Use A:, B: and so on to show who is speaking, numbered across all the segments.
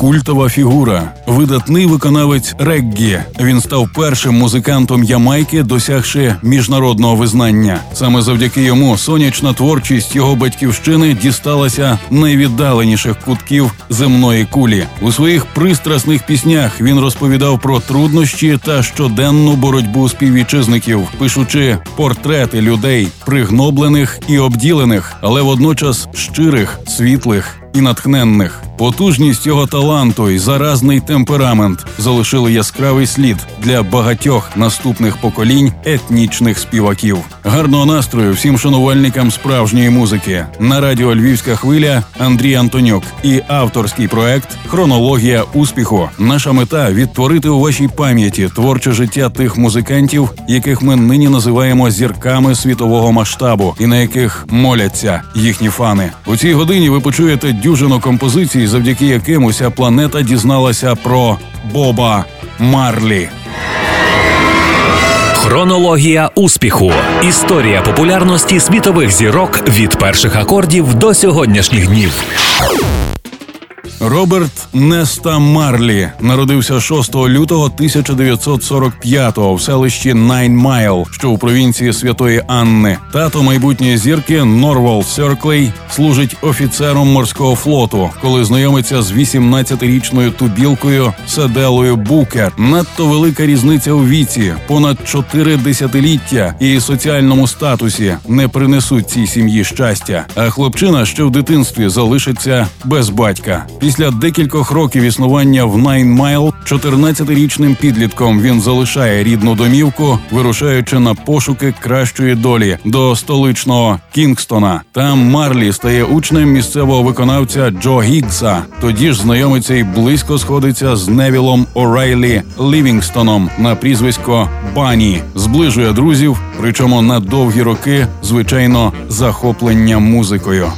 A: Культова фігура, видатний виконавець реггі. Він став першим музикантом Ямайки, досягши міжнародного визнання. Саме завдяки йому сонячна творчість його батьківщини дісталася найвіддаленіших кутків земної кулі. У своїх пристрасних піснях він розповідав про труднощі та щоденну боротьбу співвітчизників, пишучи портрети людей, пригноблених і обділених, але водночас щирих, світлих і натхненних. Потужність його таланту і заразний темперамент залишили яскравий слід для багатьох наступних поколінь етнічних співаків. Гарного настрою всім шанувальникам справжньої музики на радіо Львівська хвиля Андрій Антонюк і авторський проект Хронологія успіху. Наша мета відтворити у вашій пам'яті творче життя тих музикантів, яких ми нині називаємо зірками світового масштабу, і на яких моляться їхні фани. У цій годині ви почуєте дюжину композицій, завдяки яким уся планета дізналася про Боба Марлі.
B: Хронологія успіху. Історія популярності світових зірок від перших акордів до сьогоднішніх днів.
A: Роберт Неста Марлі народився 6 лютого 1945-го в селищі Найн Майл, що у провінції Святої Анни. Тато майбутньої зірки Норвал Сінклер служить офіцером морського флоту, коли знайомиться з 18-річною тубілкою Седелою Букер. Надто велика різниця у віці, понад чотири десятиліття і соціальному статусі не принесуть цій сім'ї щастя. А хлопчина ще в дитинстві залишиться без батька. Після декількох років існування в Найн Майл 14-річним підлітком він залишає рідну домівку, вирушаючи на пошуки кращої долі до столичного Кінгстона. Там Марлі стає учнем місцевого виконавця Джо Гігса. Тоді ж знайомиться і близько сходиться з Невілом О'Райлі Лівінгстоном на прізвисько Бані, зближує друзів, причому на довгі роки, звичайно, захоплення музикою.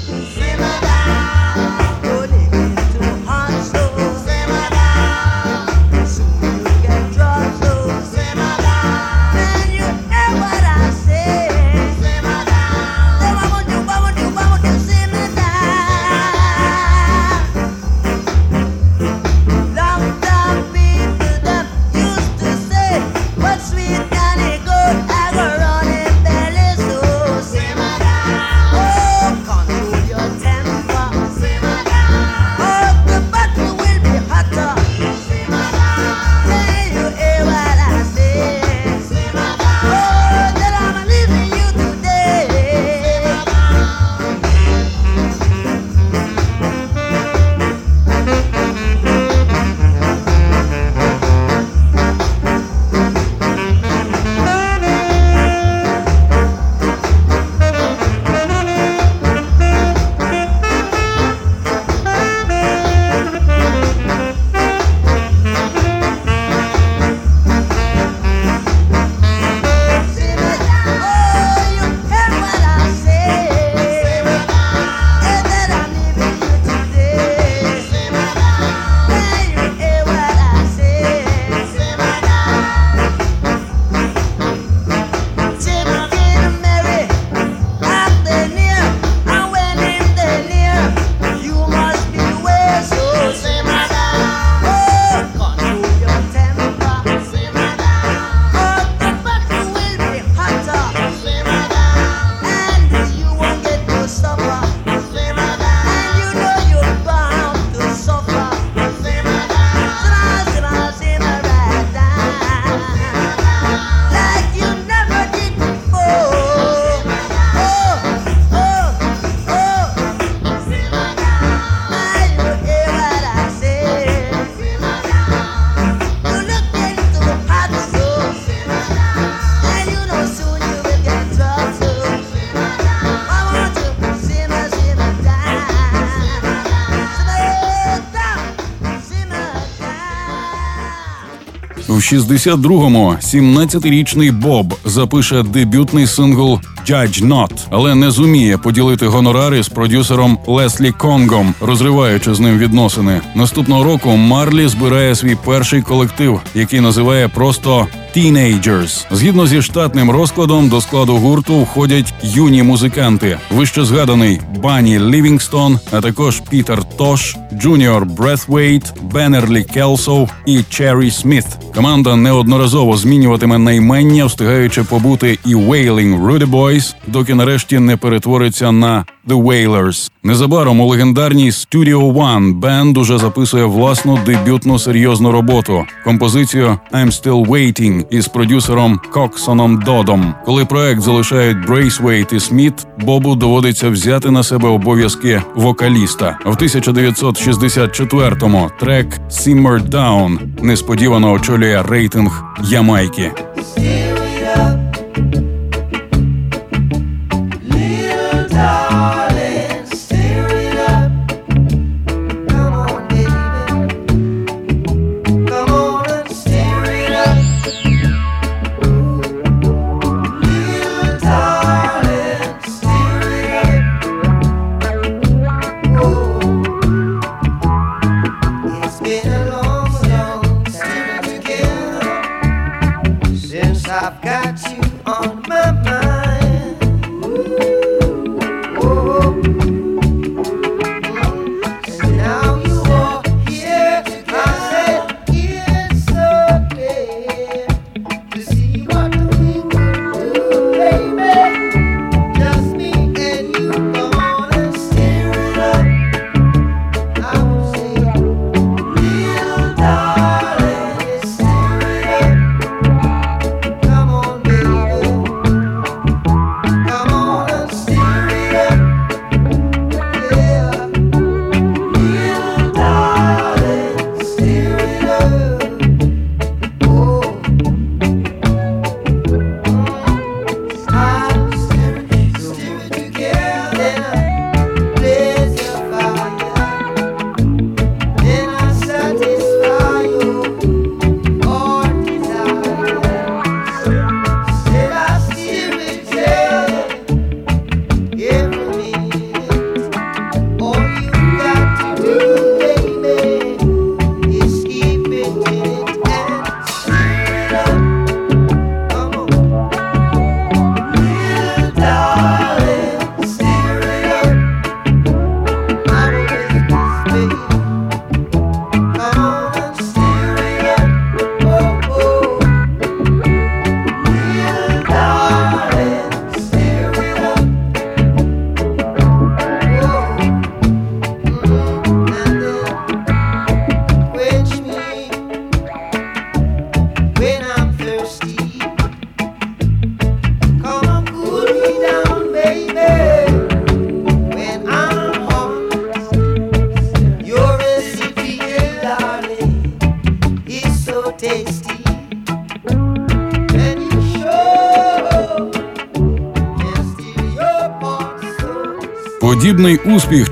A: 62-му 17-річний Боб запише дебютний сингл «Judge Not», але не зуміє поділити гонорари з продюсером Леслі Конгом, розриваючи з ним відносини. Наступного року Марлі збирає свій перший колектив, який називає просто Teenagers. Згідно зі штатним розкладом до складу гурту входять юні музиканти, вище згаданий Бані Лівінгстон, а також Пітер Тош, Джуніор Брейсвейт, Беверлі Келсо і Черрі Сміт. Команда неодноразово змінюватиме наймення, встигаючи побути і Wailing Rudy Boys, доки нарешті не перетвориться на The Wailers. Незабаром у легендарній Studio One бенд уже записує власну дебютну серйозну роботу композицію «I'm Still Waiting» із продюсером Коксоном Додом. Коли проект залишають Брейсвейт і Сміт, Бобу доводиться взяти на себе обов'язки вокаліста. В 1964-му трек «Simmer Down» несподівано очолює рейтинг Ямайки.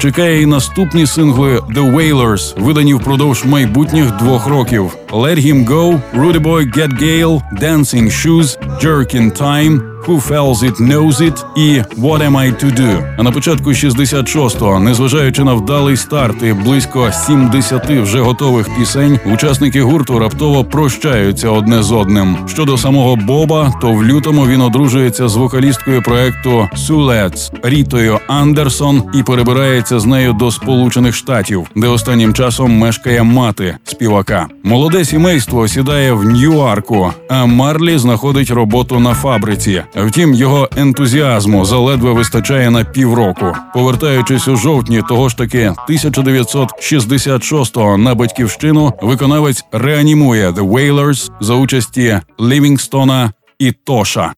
A: Чекає і наступні сингли The Wailers, видані впродовж майбутніх двох років: Let Him Go, Rudy Boy Get Gale, Dancing Shoes, Jerk in Time, Who Fells It Knows It і What Am I To Do. А на початку 66-го, незважаючи на вдалий старт і близько 70 вже готових пісень, учасники гурту раптово прощаються одне з одним. Щодо самого Боба, то в лютому він одружується з вокалісткою проекту Сулец Рітою Андерсон і перебирається з нею до Сполучених Штатів, де останнім часом мешкає мати співака. Молоде сімейство сідає в Нью-Арку, а Марлі знаходить роботу на фабриці. Втім, його ентузіазму заледве вистачає на півроку. Повертаючись у жовтні, того ж таки 1966-го на батьківщину, виконавець реанімує The Wailers за участі Лівінгстона і Тоша.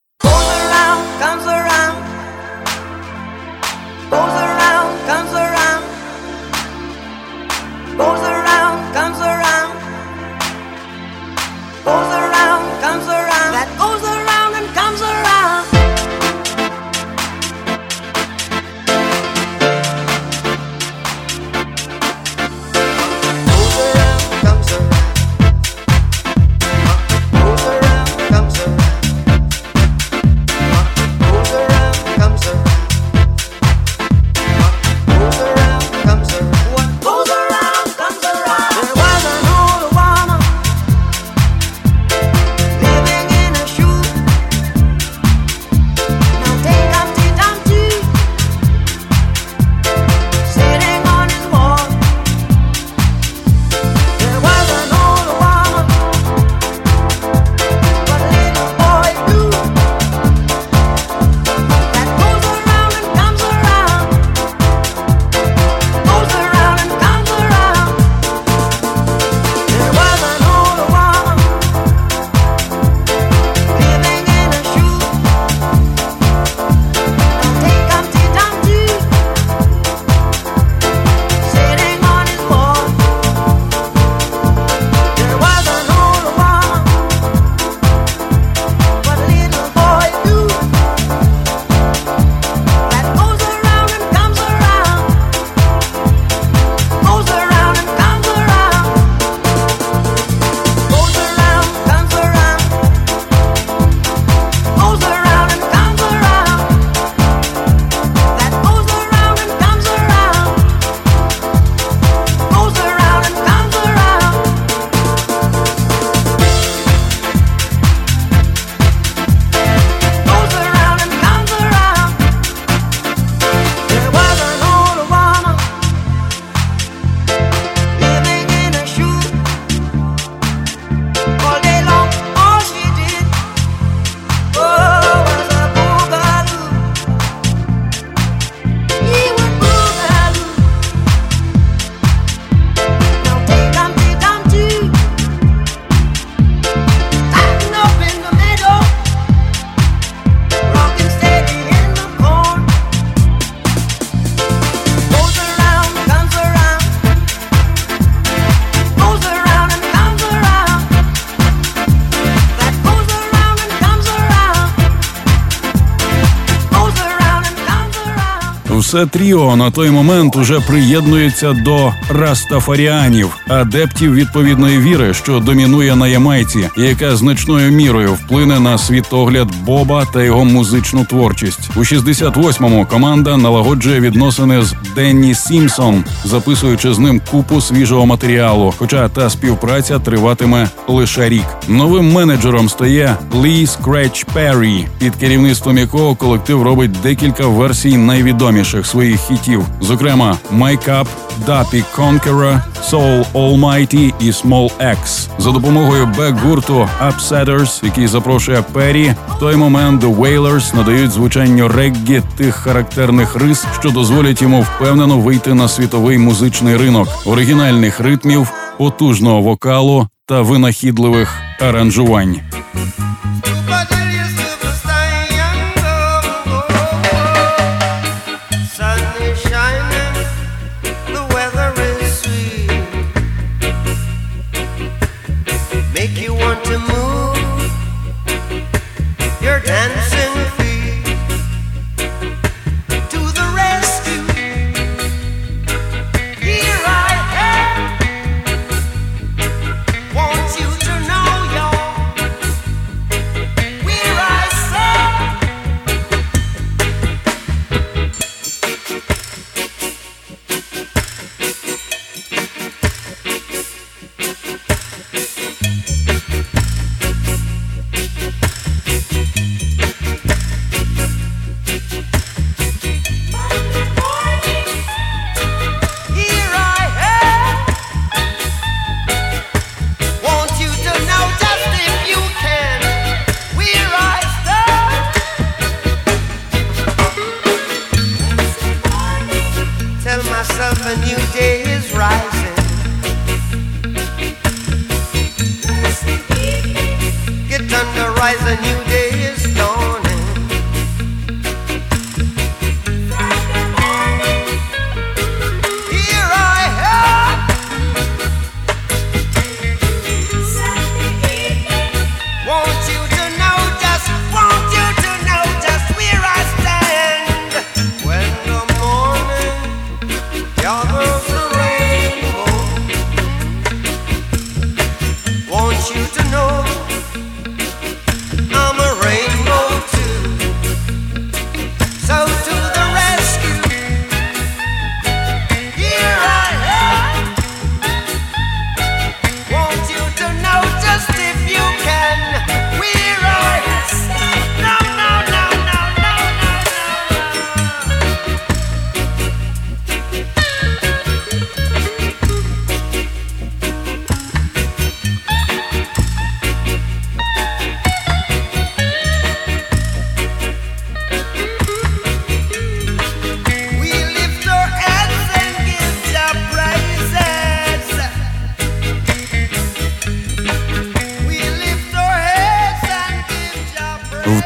A: Все тріо на той момент уже приєднується до растафаріанів, адептів відповідної віри, що домінує на Ямайці, яка значною мірою вплине на світогляд Боба та його музичну творчість. У 68-му команда налагоджує відносини з Денні Сімсон, записуючи з ним купу свіжого матеріалу. Хоча та співпраця триватиме лише рік. Новим менеджером стає Лі Скретч Перрі, під керівництвом якого колектив робить декілька версій найвідоміших своїх хітів, зокрема «My Cup», «Dappy Conqueror», «Soul Almighty» і «Small X». За допомогою бек-гурту «Upsetters», який запрошує Перрі, в той момент The Wailers надають звучанню реггі тих характерних рис, що дозволять йому впевнено вийти на світовий музичний ринок, оригінальних ритмів, потужного вокалу та винахідливих аранжувань.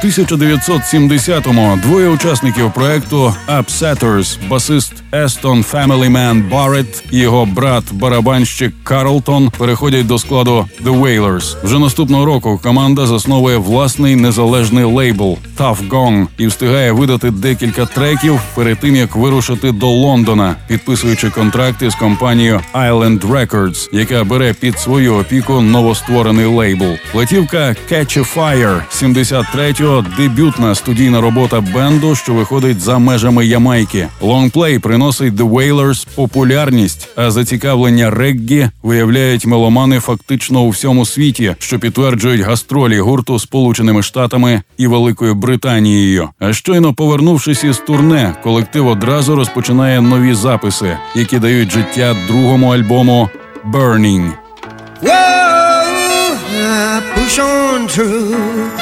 A: 1970-му двоє учасників проекту Upsetters, басист Естон Family Man Барретт і його брат барабанщик Карлтон переходять до складу The Wailers. Вже наступного року команда засновує власний незалежний лейбл Tough Gong і встигає видати декілька треків перед тим як вирушити до Лондона, підписуючи контракти з компанією Island Records, яка бере під свою опіку новостворений лейбл. Платівка Catch a Fire 73-го – дебютна студійна робота бенду, що виходить за межами Ямайки. Лонгплей приносить The Wailers популярність, а зацікавлення реггі виявляють меломани фактично у всьому світі, що підтверджують гастролі гурту Сполученими Штатами і Великою Британією. А щойно повернувшись із турне, колектив одразу розпочинає нові записи, які дають життя другому альбому «Burning».
C: Whoa, push on through.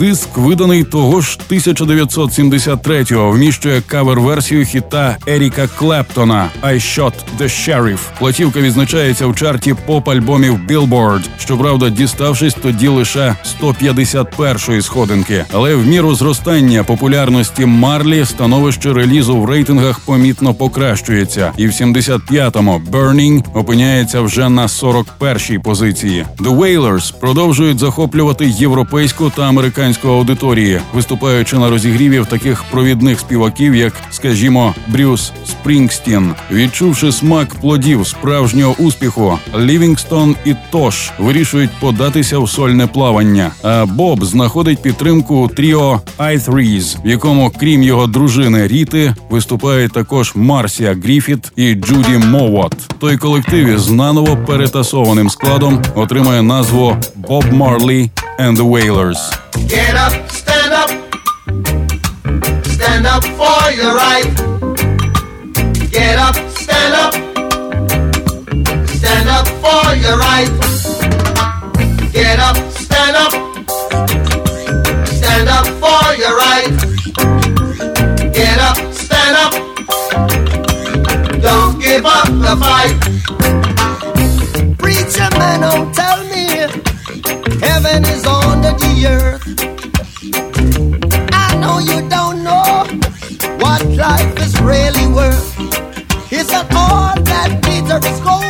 A: Диск, виданий того ж 1973-го, вміщує кавер-версію хіта Еріка Клептона «I Shot the Sheriff». Платівка відзначається в чарті поп-альбомів Billboard, щоправда, діставшись тоді лише 151-ї сходинки. Але в міру зростання популярності Марлі становище релізу в рейтингах помітно покращується, і в 75-му «Burning» опиняється вже на 41-й позиції. The Wailers продовжують захоплювати європейську та американську аудиторії, виступаючи на розігрівів таких провідних співаків, як, скажімо, Брюс Спрінгстін. Відчувши смак плодів справжнього успіху, Лівінгстон і Тош вирішують податися в сольне плавання. А Боб знаходить підтримку тріо I Threes, в якому, крім його дружини Ріти, виступають також Марсія Гріфіт і Джуді Мовот. Той колектив із наново перетасованим складом отримає назву Bob Marley and the Wailers.
C: Get up, stand up. Stand up for your right. Get up, stand up. Stand up for your right. Get up, stand up. Stand up for your right. Get up, stand up. Don't give up the fight. Preacher man, don't tell me heaven is under the earth. Life is really worth. It's not all that glitter is gold.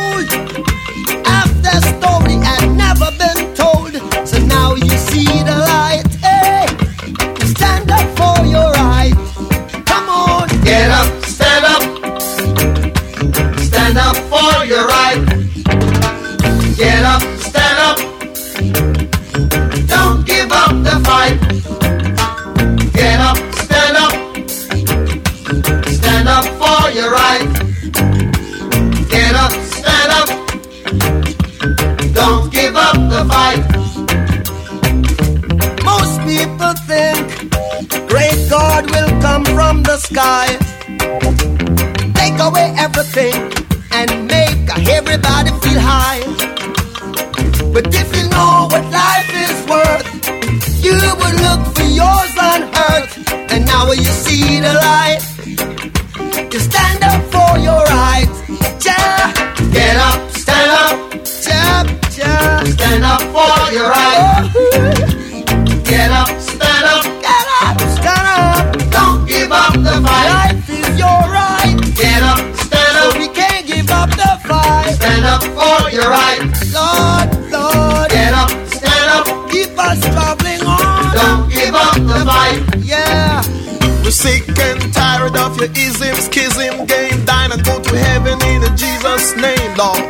D: sick and tired of your ism, schism, game, dine and go to heaven in Jesus' name, Lord.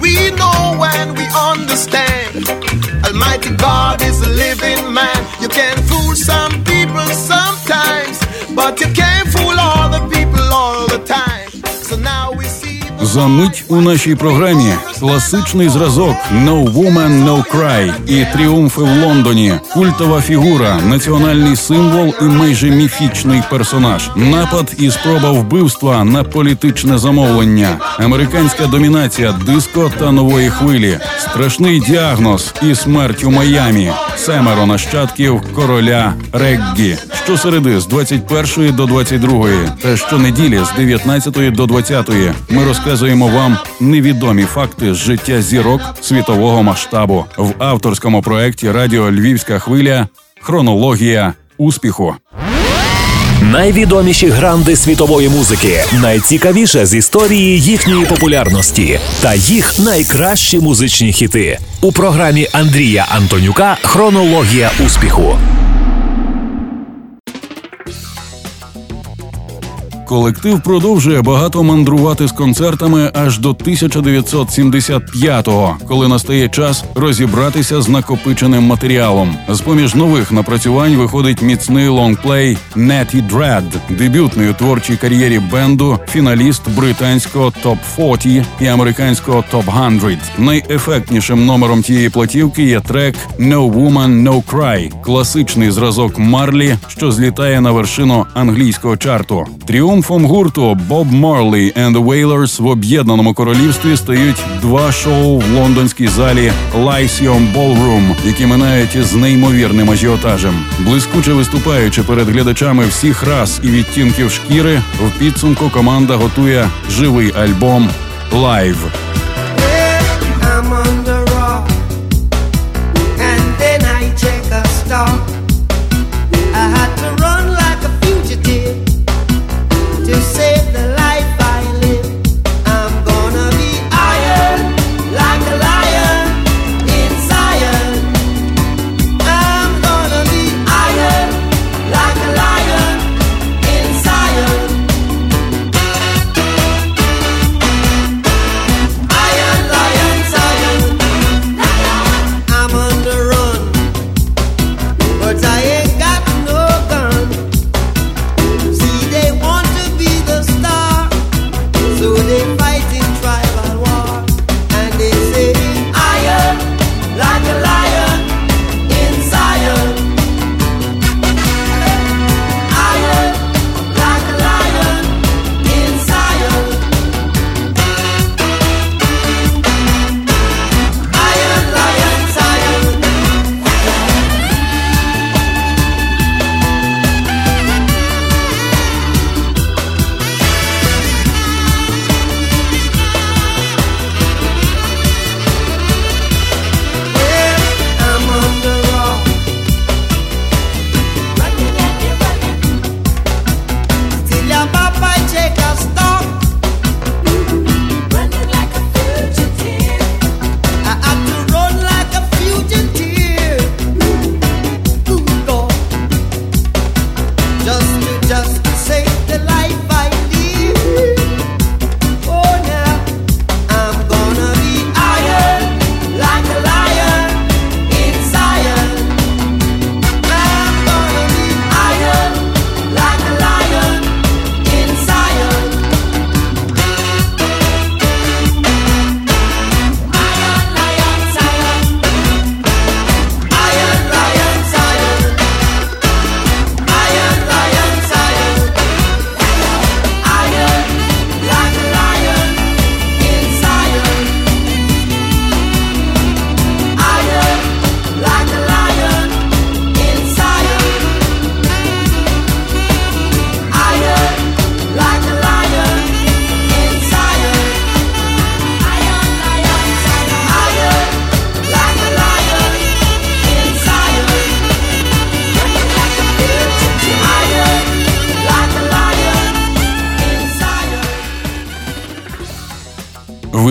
D: We know and we understand. Almighty God is a living man. You can fool some people sometimes, but you can't fool all the people all the time. So now we see. the
A: За мить у нашій програмі класичний зразок «No Woman, No Cry» і тріумфи в Лондоні, культова фігура, національний символ і майже міфічний персонаж, напад і спроба вбивства на політичне замовлення, американська домінація диско та нової хвилі, страшний діагноз і смерть у Майамі, семеро нащадків короля реггі. Щосереди з 21 до 22 та щонеділі з 19 до 20 ми розказуємо вам невідомі факти життя зірок світового масштабу в авторському проєкті Радіо Львівська хвиля Хронологія успіху.
B: Найвідоміші гранди світової музики, найцікавіше з історії їхньої популярності та їх найкращі музичні хіти у програмі Андрія Антонюка Хронологія успіху.
A: Колектив продовжує багато мандрувати з концертами аж до 1975-го, коли настає час розібратися з накопиченим матеріалом. З поміж нових напрацювань виходить міцний лонгплей «Natty Dread», дебютний у творчій кар'єрі бенду, фіналіст британського топ 40 і американського топ 100. Найефектнішим номером тієї платівки є трек «No Woman, No Cry», класичний зразок Марлі, що злітає на вершину англійського чарту. Тріумф
C: Тріумфом гурту Bob Marley and the Wailers в об'єднаному королівстві стають два шоу в лондонській залі Lyceum Ballroom, які минають із неймовірним ажіотажем. Блискуче виступаючи перед глядачами всіх рас і відтінків шкіри, в підсумку команда готує живий альбом Live.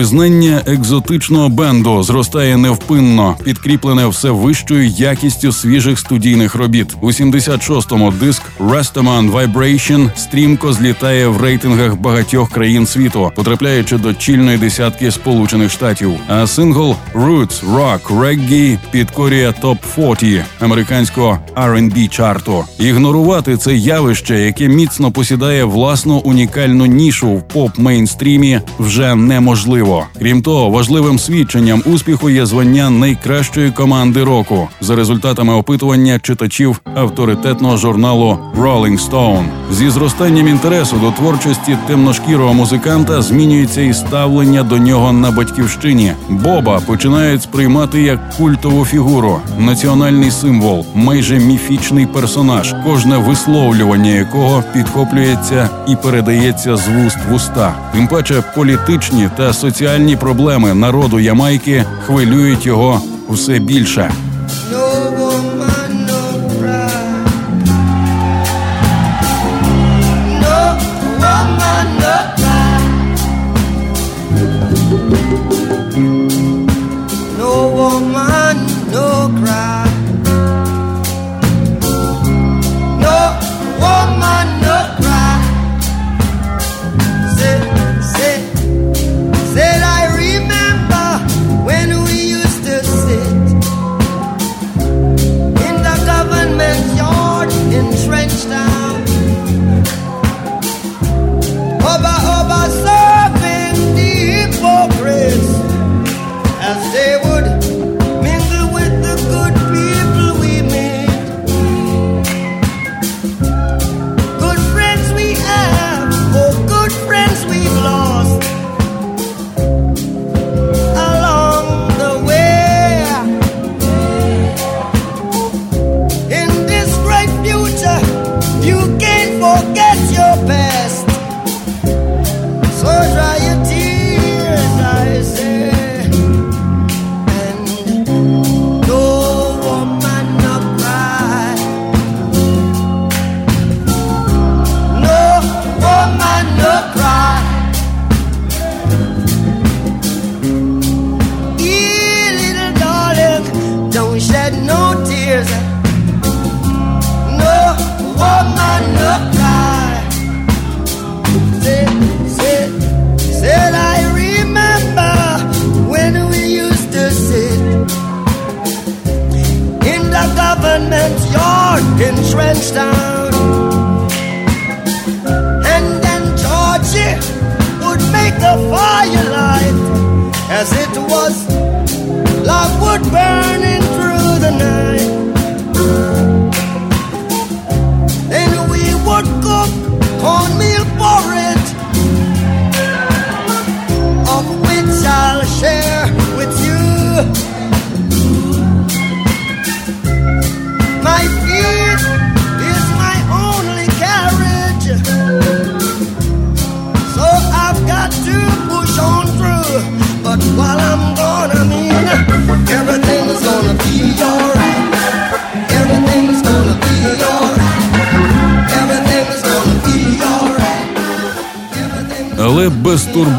C: Визнання екзотичного бенду зростає невпинно, підкріплене все вищою якістю свіжих студійних робіт. У 76-му диск Rastaman Vibration стрімко злітає в рейтингах багатьох країн світу, потрапляючи до чільної десятки Сполучених Штатів. А сингл Roots Rock Reggae підкорює топ 40 американського R&B чарту. Ігнорувати це явище, яке міцно посідає власну унікальну нішу в поп мейнстрімі, вже неможливо. Крім того, важливим свідченням успіху є звання найкращої команди року за результатами опитування читачів авторитетного журналу Rolling Stone. Зі зростанням інтересу до творчості темношкірого музиканта змінюється і ставлення до нього на батьківщині. Боба починають сприймати як культову фігуру, національний символ, майже міфічний персонаж, кожне висловлювання якого підхоплюється і передається з вуст в уста. Тим паче політичні та соціальні проблеми народу Ямайки хвилюють його все більше.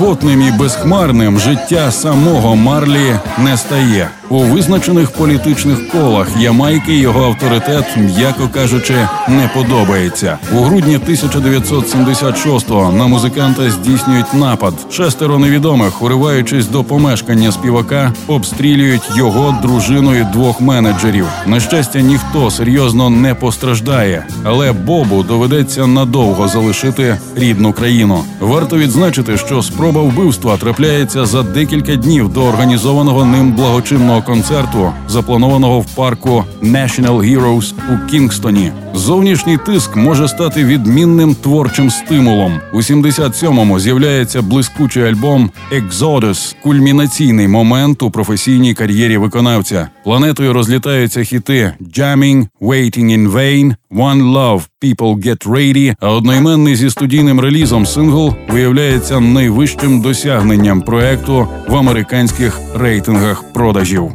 A: Безтурботним і безхмарним життя самого Марлі не стає. У визначених політичних колах Ямайки його авторитет, м'яко кажучи, не подобається. У грудні 1976-го на музиканта здійснюють напад. Шестеро невідомих, уриваючись до помешкання співака, обстрілюють його дружину і двох менеджерів. На щастя, ніхто серйозно не постраждає, але Бобу доведеться надовго залишити рідну країну. Варто відзначити, що спроба вбивства трапляється за декілька днів до організованого ним благочинного концерту, запланованого в парку National Heroes у Кінгстоні. Зовнішній тиск може стати відмінним творчим стимулом. У 77-му з'являється блискучий альбом Exodus – кульмінаційний момент у професійній кар'єрі виконавця. Планетою розлітаються хіти Jamming, Waiting in Vain, One Love, People Get Ready, а одноіменний зі студійним релізом сингл виявляється найвищим досягненням проекту в американських рейтингах продажів.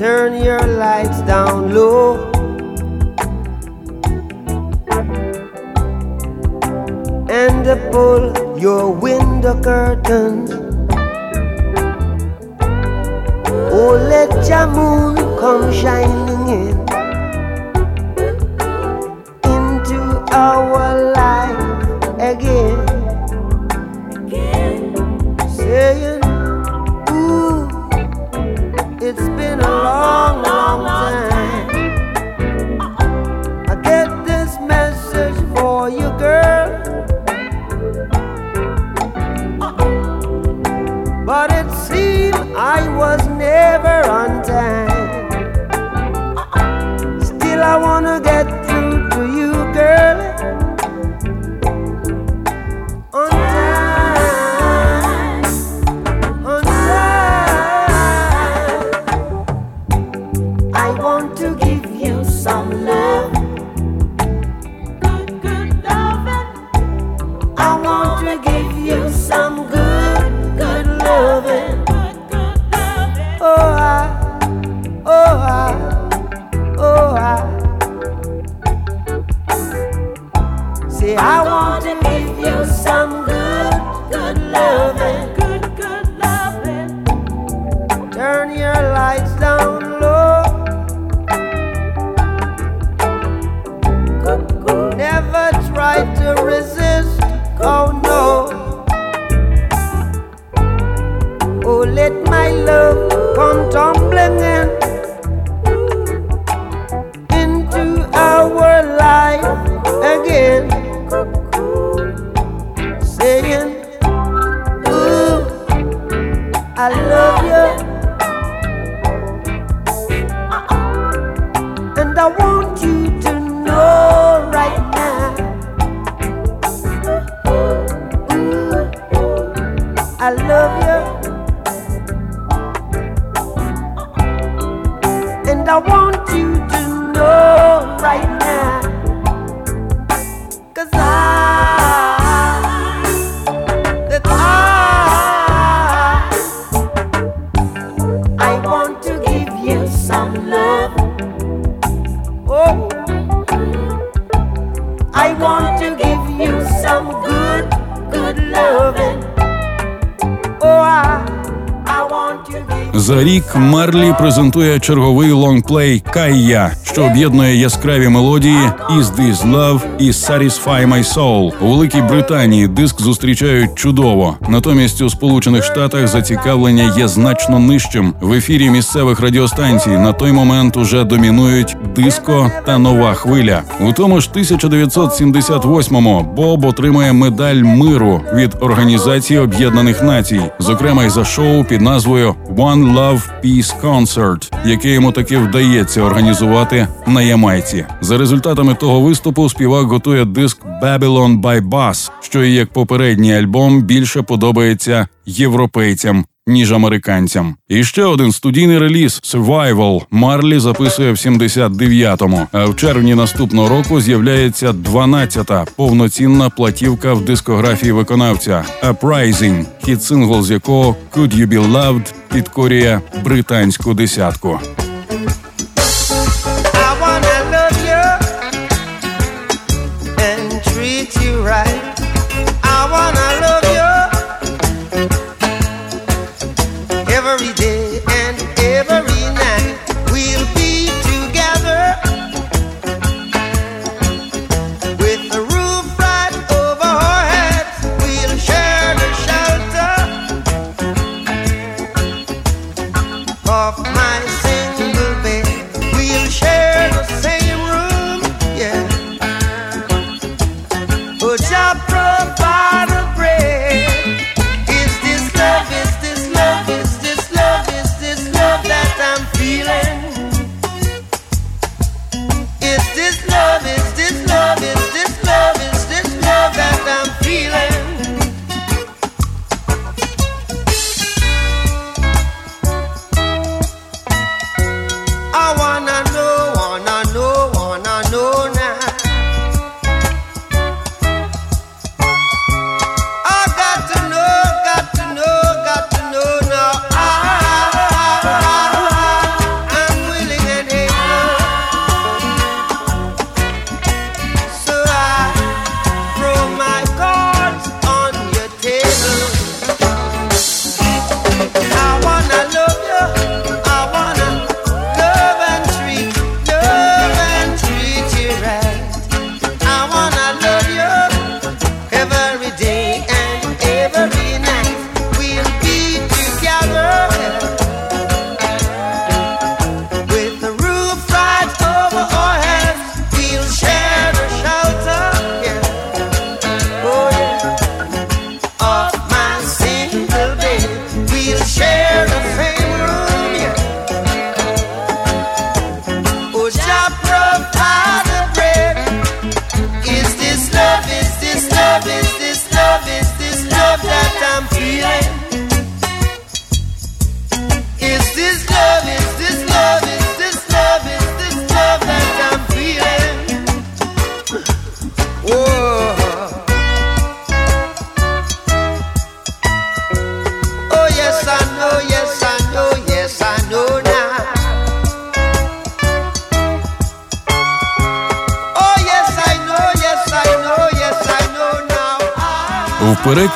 C: Turn your lights down low. And pull your window curtains. Oh, let your moon come shining in our life again. Saying, Ooh, it's been a long, long time. I get this message for you, girl. But it seemed I was never on time.
A: За рік Марлі презентує черговий лонгплей Кайя, що об'єднує яскраві мелодії «Is This Love» і «Satisfy My Soul». У Великій Британії диск зустрічають чудово. Натомість у Сполучених Штатах зацікавлення є значно нижчим. В ефірі місцевих радіостанцій на той момент уже домінують диско та нова хвиля. У тому ж 1978-му Боб отримує медаль миру від Організації Об'єднаних Націй, зокрема й за шоу під назвою «One Love Peace Concert», яке йому таки вдається організувати на Ямайці. За результатами того виступу співак готує диск «Babylon by Bus», що як попередній альбом більше подобається європейцям ніж американцям. І ще один студійний реліз «Survival» Марлі записує в 79-му, А в червні наступного року з'являється 12-та повноцінна платівка в дискографії виконавця «Uprising», хіт сингл з якого «Could You Be Loved» підкорює британську десятку.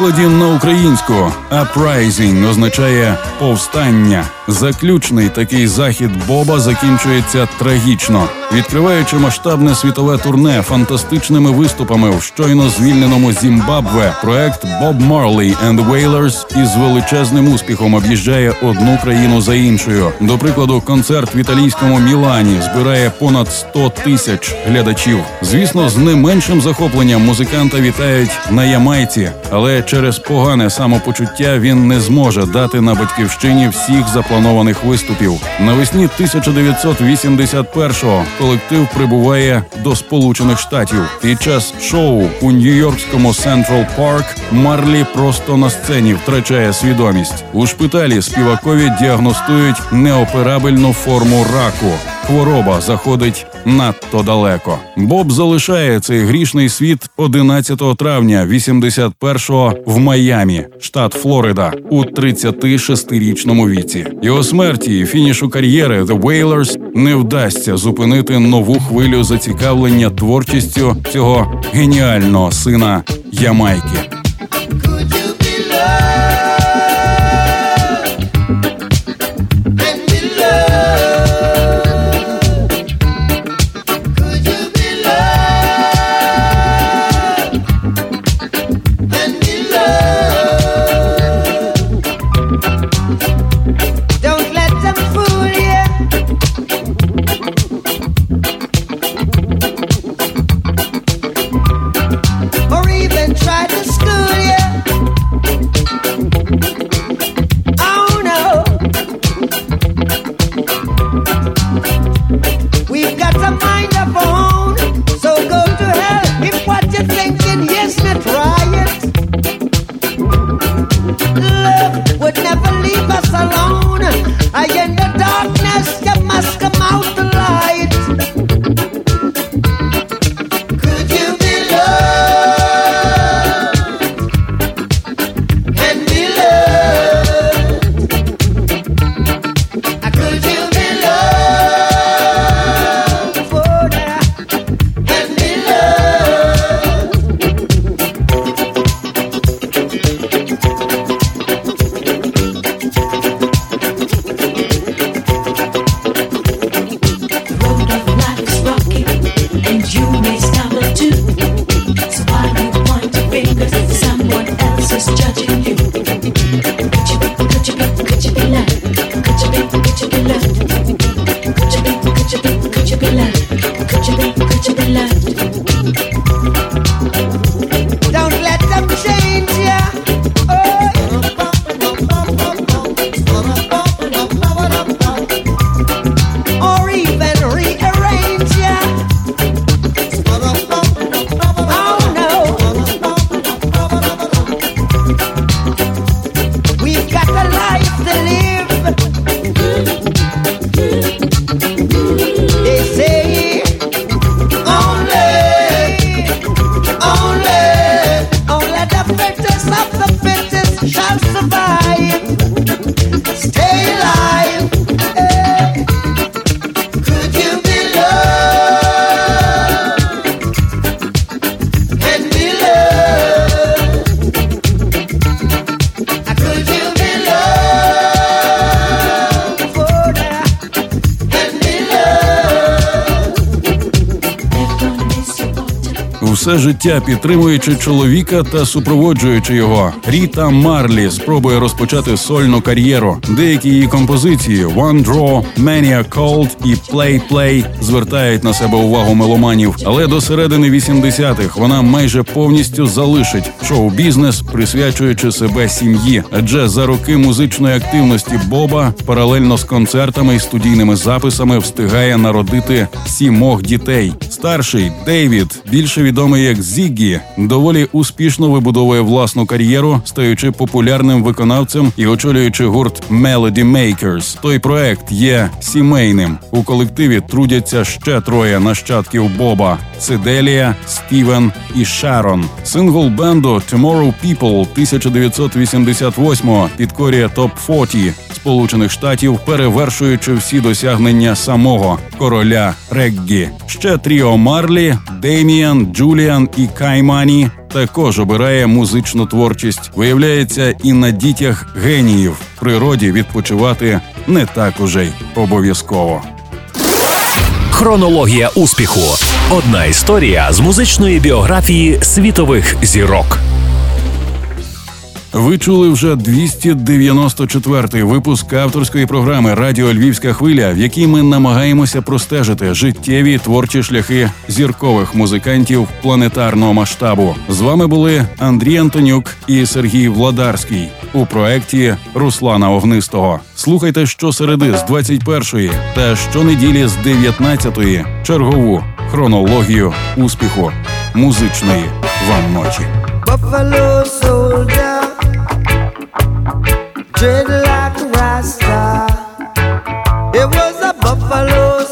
A: Перекладі на українську «uprising» означає повстання. Заключний такий захід Боба закінчується трагічно, відкриваючи масштабне світове турне фантастичними виступами в щойно звільненому Зімбабве. Проект Bob Marley and Wailers із величезним успіхом об'їжджає одну країну за іншою. До прикладу, концерт в італійському Мілані збирає понад 100 тисяч глядачів. Звісно, з не меншим захопленням музиканта вітають на Ямайці, але через погане самопочуття він не зможе дати на батьківщині всіх запланованих виступів. Навесні 1981-го колектив прибуває до Сполучених Штатів. Під час шоу у Нью-Йоркському Central Park Марлі просто на сцені втрачає свідомість. У шпиталі співакові діагностують неоперабельну форму раку. Хвороба заходить надто далеко. Боб залишає цей грішний світ 11 травня 81-го в Майамі, штат Флорида, у 36-річному віці. Його смерті і фінішу кар'єри The Wailers не вдасться зупинити нову хвилю зацікавлення творчістю цього геніального сина Ямайки. усе життя підтримуючи чоловіка та супроводжуючи його. Ріта Марлі спробує розпочати сольну кар'єру. Деякі її композиції «One Draw», «Many Are Cold» і «Play Play» звертають на себе увагу меломанів, але до середини 80-х вона майже повністю залишить шоу-бізнес, присвячуючи себе сім'ї. Адже за роки музичної активності Боба паралельно з концертами і студійними записами встигає народити сімох дітей. Старший Дейвід, більше відомий як Зіггі, доволі успішно вибудовує власну кар'єру, стаючи популярним виконавцем і очолюючи гурт Melody Makers. Той проект є сімейним. У колективі трудяться ще троє нащадків Боба: Сиделія, Стівен і Шарон. Сингл бенду Tomorrow People 1988 підкорює топ 40 Сполучених Штатів, перевершуючи всі досягнення самого короля реггі. Ще тріо Марлі, Дейміан, Джуліан і Каймані також обирає музичну творчість. Виявляється, і на дітях геніїв в природі відпочивати не так уже й обов'язково.
B: Хронологія успіху. Одна історія з музичної біографії світових зірок.
A: Ви чули вже 294-й випуск авторської програми Радіо Львівська хвиля, в якій ми намагаємося простежити життєві творчі шляхи зіркових музикантів планетарного масштабу. З вами були Андрій Антонюк і Сергій Владарський у проєкті Руслана Огнистого. Слухайте щосереди з 21-ї та щонеділі з 19-ї чергову хронологію успіху музичної вам ночі.
C: Buffalo soldier, dread like a rasta. It was a buffalo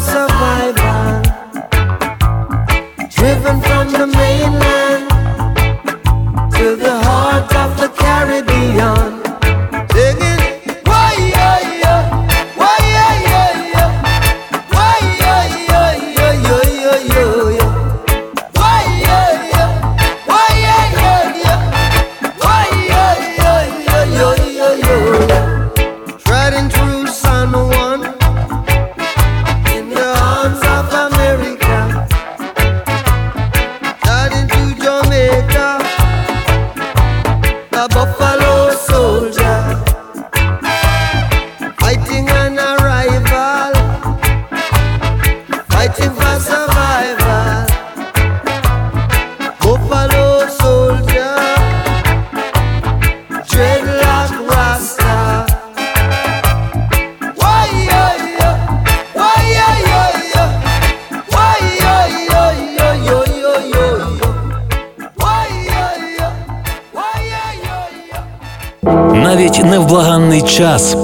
C: survival. Driven from the mainland
B: to the